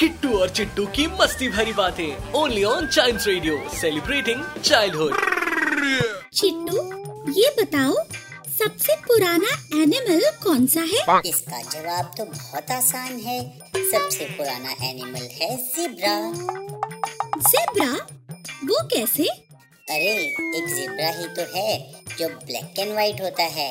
किट्टू और चिट्टू की मस्ती भरी बातें। Only on Child Radio celebrating childhood Chittu ये बताओ सबसे पुराना एनिमल कौन सा है? इसका जवाब तो बहुत आसान है। सबसे पुराना एनिमल है जिब्रा जेब्रा वो कैसे? अरे एक जिब्रा ही तो है जो ब्लैक एंड व्हाइट होता है।